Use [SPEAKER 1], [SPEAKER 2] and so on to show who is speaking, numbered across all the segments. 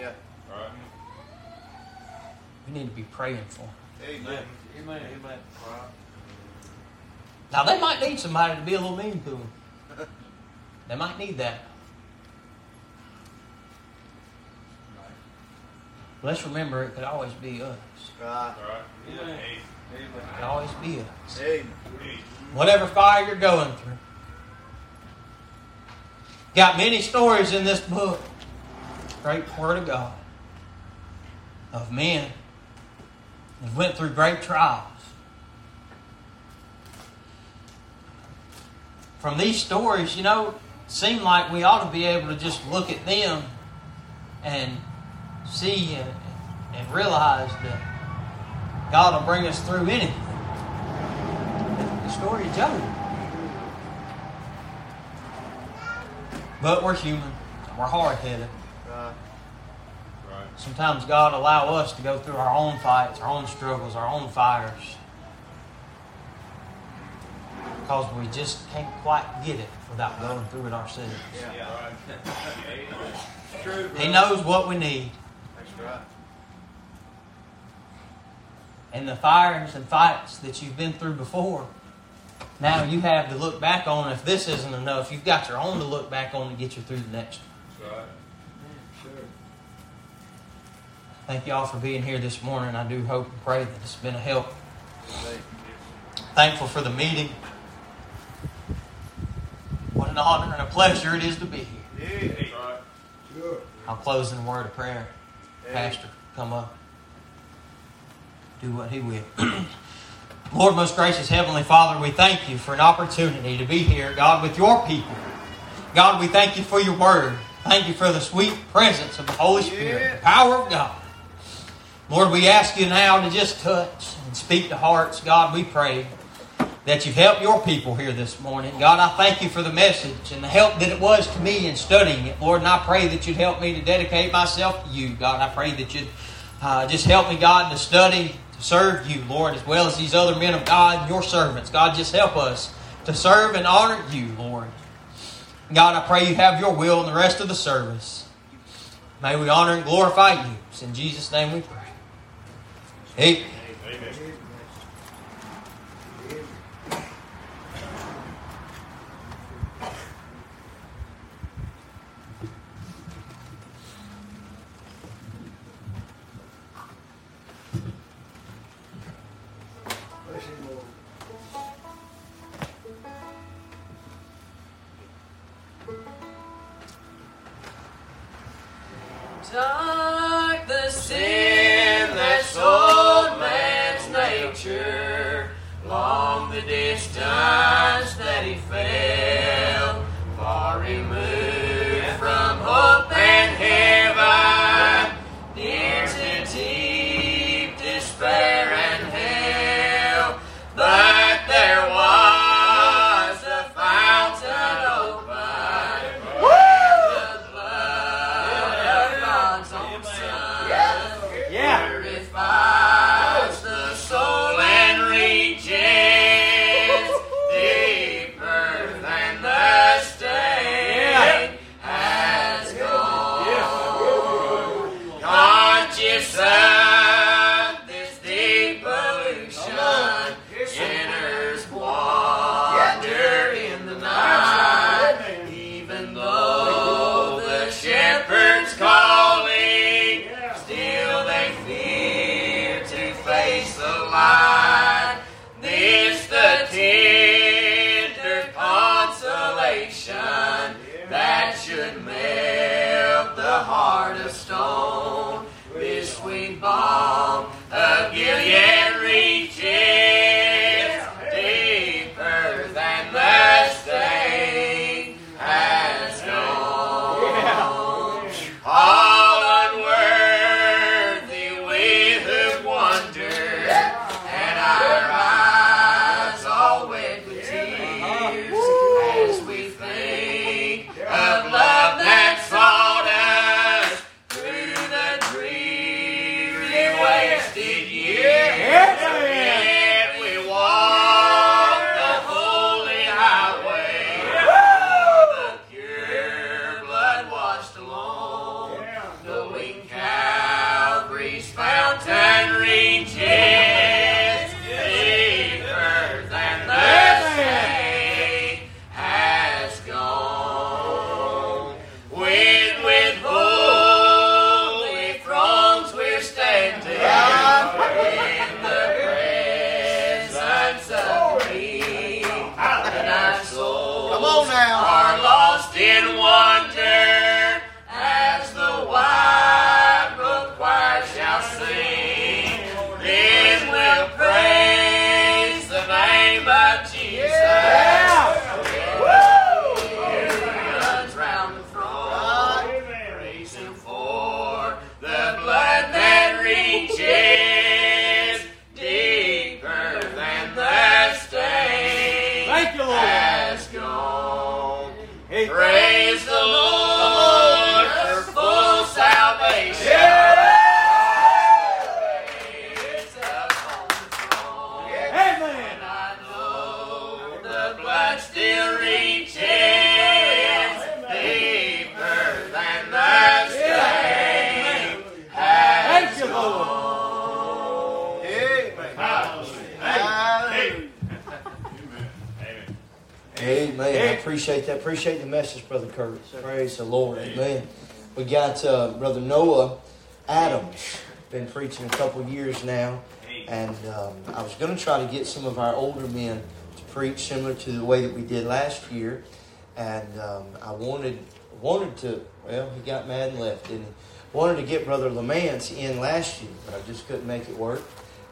[SPEAKER 1] Yeah.
[SPEAKER 2] Right.
[SPEAKER 3] We need to be praying for them.
[SPEAKER 1] Amen.
[SPEAKER 2] Amen. Amen. Right.
[SPEAKER 3] Now, they might need somebody to be a little mean to them. They might need that. Let's remember it could always be us.
[SPEAKER 1] Right.
[SPEAKER 2] Right.
[SPEAKER 1] Amen.
[SPEAKER 3] It could always be us.
[SPEAKER 1] Amen.
[SPEAKER 3] Whatever fire you're going through. Got many stories in this book. Great Word of God. Of men that went through great trials. From these stories, you know, seem like we ought to be able to just look at them and see and, and realize that God will bring us through anything. The story of Job. But we're human. We're hard headed.
[SPEAKER 1] Right.
[SPEAKER 2] Right.
[SPEAKER 3] Sometimes God allow us to go through our own fights, our own struggles, our own fires. Because we just can't quite get it without going through it ourselves.
[SPEAKER 1] Yeah.
[SPEAKER 2] Right. True.
[SPEAKER 3] He knows what we need.
[SPEAKER 1] That's right.
[SPEAKER 3] And the fires and fights that you've been through before, now you have to look back on. If this isn't enough, you've got your own to look back on to get you through the next one.
[SPEAKER 2] That's right.
[SPEAKER 3] Thank y'all for being here this morning. I do hope and pray that it's been a help. Thankful for the meeting. What an honor and a pleasure it is to be here. I'll close in a word of prayer. Pastor, come up. Do what he will. Lord, most gracious Heavenly Father, we thank you for an opportunity to be here, God, with your people. God, we thank you for your word. Thank you for the sweet presence of the Holy Spirit, the power of God. Lord, we ask you now to just touch and speak to hearts. God, we pray that you've helped your people here this morning. God, I thank you for the message and the help that it was to me in studying it, Lord. And I pray that you'd help me to dedicate myself to you, God. I pray that you'd uh, just help me, God, to study, to serve you, Lord, as well as these other men of God, your servants. God, just help us to serve and honor you, Lord. God, I pray you have your will in the rest of the service. May we honor and glorify you. It's in Jesus' name we pray. Amen.
[SPEAKER 2] Amen.
[SPEAKER 4] The distance that he fell, one.
[SPEAKER 1] Appreciate that. Appreciate the message, Brother Curtis. Praise the Lord. Amen. We got uh, Brother Noah Adams. Been preaching a couple years now. And um, I was going to try to get some of our older men to preach similar to the way that we did last year. And um, I wanted wanted to, well, he got mad and left, didn't he? Wanted to get Brother Lamance in last year, but I just couldn't make it work.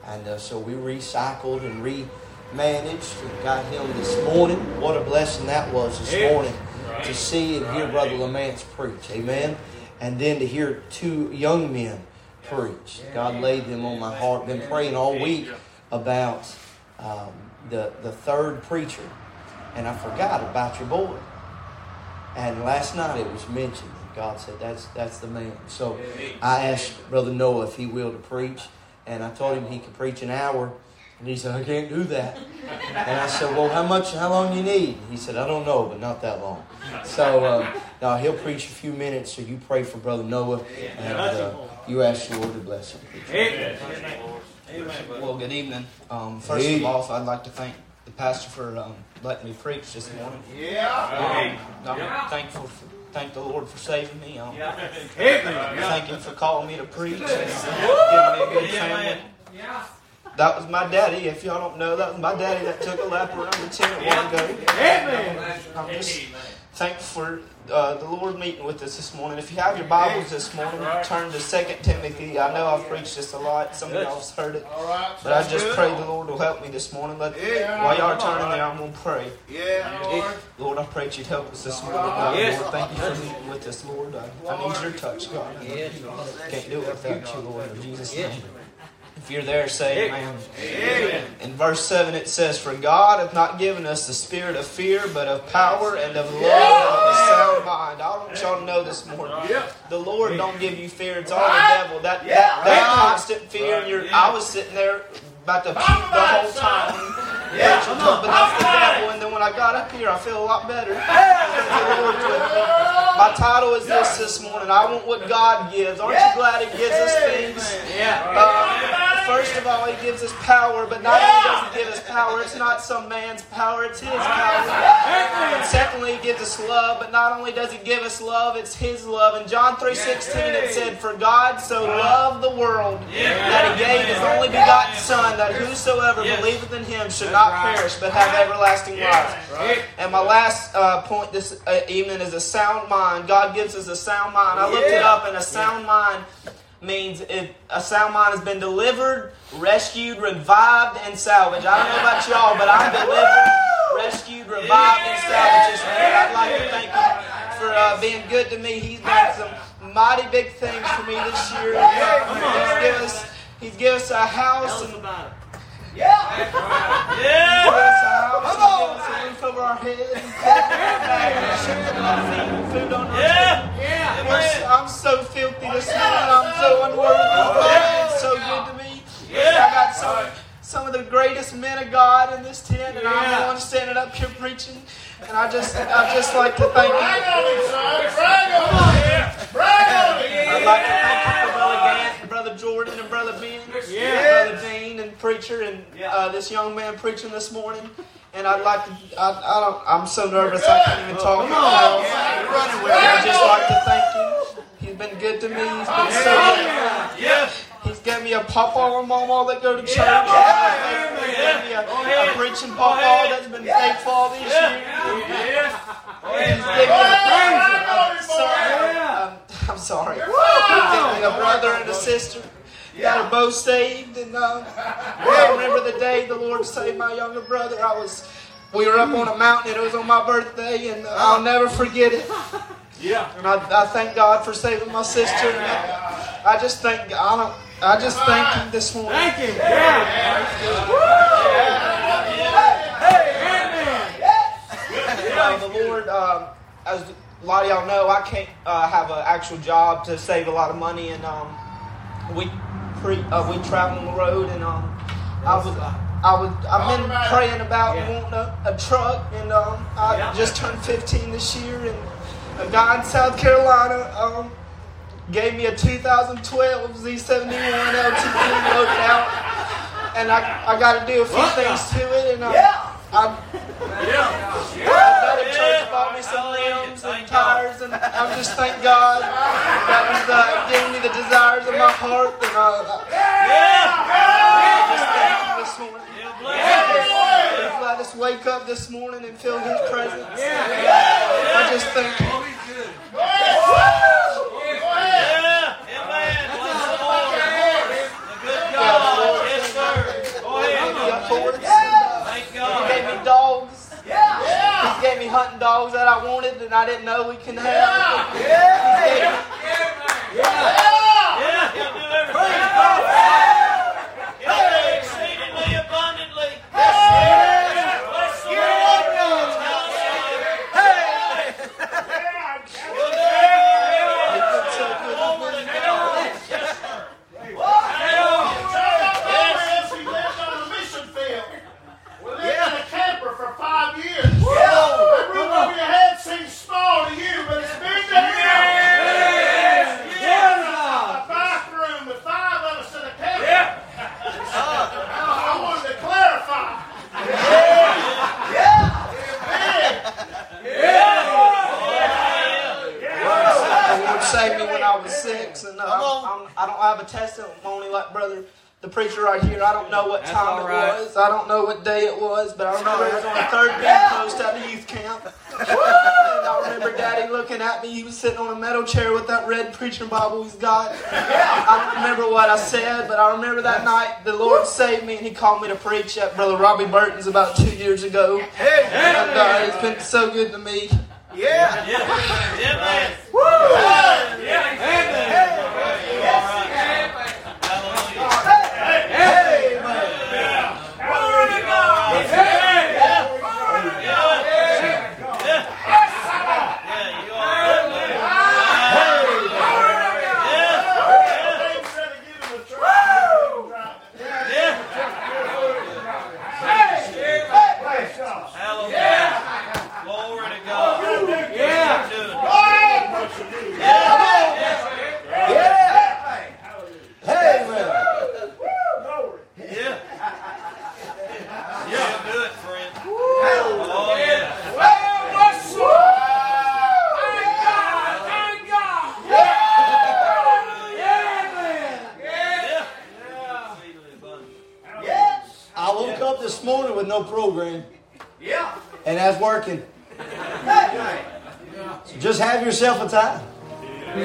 [SPEAKER 1] And uh, so we recycled and remanaged and got him this morning. What a blessing that was this morning to see and hear Brother Lamance preach. Amen. And then to hear two young men preach. God laid them on my heart. Been praying all week about um, the, the third preacher. And I forgot about your boy. And last night it was mentioned. God said, that's, that's the man. So I asked Brother Noah if he will to preach. And I told him he could preach an hour. And he said, I can't do that. And I said, Well, how much, how long you need? He said, I don't know, but not that long. So uh, now he'll preach a few minutes. So you pray for Brother Noah. And uh, you ask the Lord to bless him.
[SPEAKER 5] Well, good evening. Um, first
[SPEAKER 1] Hey.
[SPEAKER 5] of all, I'd like to thank the pastor for um, letting me preach this morning.
[SPEAKER 2] Yeah.
[SPEAKER 5] Um, I'm thankful, for, thank the Lord for saving me. Um, thank Him for calling me to preach and uh, giving me a good family. That was my daddy. If y'all don't know, that was my daddy that took a lap around the tent a while ago. I'm just thankful for uh, the Lord meeting with us this morning. If you have your Bibles this morning, turn to 2 Timothy. I know I've preached this a lot. Some of y'all have heard it. But I just pray the Lord will help me this morning. Let, while y'all are turning there, I'm going to pray.
[SPEAKER 2] Yeah, Lord.
[SPEAKER 5] Lord, I pray that you'd help us this morning. God. Lord, thank you for meeting with us, Lord. I, I need your touch, God. I can't do it without you, Lord. In Jesus' name. If you're there, say amen. In verse 7, it says, For God hath not given us the spirit of fear, but of power and of love and of a sound mind. I want y'all to know this morning. The Lord don't give you fear. It's all the devil. That, that, that constant fear. And you're, I was sitting there about to puke the whole time. Yeah, but that's the devil. And then when I got up here, I feel a lot better. The Lord's with me. My title is this this morning. I want what God gives. Aren't you glad He gives us things? Uh, first of all, He gives us power, but not only does He give us power, it's not some man's power, it's His power. And secondly, He gives us love, but not only does He give us love, it's His love. In John 3.16, it said, For God so loved the world that He gave His only begotten Son, that whosoever believeth in Him should not perish, but have everlasting life. And my last uh, point this uh, evening is a sound mind. God gives us a sound mind. I looked it up, and a sound mind means if a sound mind has been delivered, rescued, revived, and salvaged. I don't know about y'all, but I'm delivered, rescued, revived, and salvaged. This morning. I'd like to thank him for uh, being good to me. He's done some mighty big things for me this year. He's given us, he's given us a house and Give us a house, and give us a roof over our head, and shoes on our feet, food on our table. We're I'm so filthy this morning. I'm so unworthy. Is so good to me. I got some, some of the greatest men of God in this tent, and I'm the one standing up here preaching. And I just, I just like to thank
[SPEAKER 2] Brag
[SPEAKER 5] you.
[SPEAKER 2] on him, son. Brag on him. Brag on him.
[SPEAKER 5] I'd like to thank you for Brother Gant, and Brother Jordan, and Brother Ben, Brother Dean, and preacher, and uh, this young man preaching this morning. And I'd like to, I, I don't, I'm so nervous I can't even talk.
[SPEAKER 2] Come on. Running with
[SPEAKER 5] I'd
[SPEAKER 2] it.
[SPEAKER 5] just like to thank him. He's been good to me. He's been so good.
[SPEAKER 2] Yeah.
[SPEAKER 5] He's given me a papa and mama that go to church. He's given me a, a preaching papa that's been faithful all these years. He's given me a, I'm sorry. I'm, I'm sorry. He's given me a brother and a sister that are both saved. And um, I remember the day the Lord saved my younger brother. I was, we were up on a mountain and it was on my birthday, and I'll never forget it.
[SPEAKER 2] Yeah.
[SPEAKER 5] And I, I thank God for saving my sister. And I, I just thank I don't, I just thank Him this morning.
[SPEAKER 2] Thank him. Yeah.
[SPEAKER 5] Uh, the Lord, um, as a lot of y'all know, I can't uh, have an actual job to save a lot of money, and um, we pre, uh, we travel on the road, and um, I was. I was, I've been praying about wanting a, a truck, and um, I just turned 15 this year, and a guy in South Carolina um, gave me a 2012 Z71 LTD loaded out, and I, I got to do a few things to it, and um, I, I've done a church me some rims and tires, and I just thank God that was uh, giving me the desires of my heart. And uh, I just thank Him this morning. If let us wake up this morning and feel His presence. I just thank Him. Yeah, Lord. He gave me dogs. He gave me hunting dogs that I wanted and I didn't know we can have. He gave me- He's been so good to me.
[SPEAKER 2] He lived on the mission field. We lived in a camper for five years. That room over your head seems small to you, but it's big to him. A bathroom with five of us in a camper. I I wanted to clarify.
[SPEAKER 5] The Lord saved me when I was six, and uh, I'm, I don't have a testimony like brother, the preacher right here. I don't know what time it was. I don't know what day it was, but I remember it was on the third big post at the youth camp. and I remember Daddy looking at me. He was sitting on a metal chair with that red preaching Bible he's got. I don't remember what I said, but I remember that night the Lord saved me, and He called me to preach at Brother Robbie Burton's about two years ago. And uh, it's been so good to me.
[SPEAKER 2] Instead of giving the truck, you can drive it.
[SPEAKER 3] Glory to God.
[SPEAKER 1] Amen.
[SPEAKER 3] Yeah. Yeah, do it, friend. Oh, yeah.
[SPEAKER 1] I woke up this morning with no program. Yeah.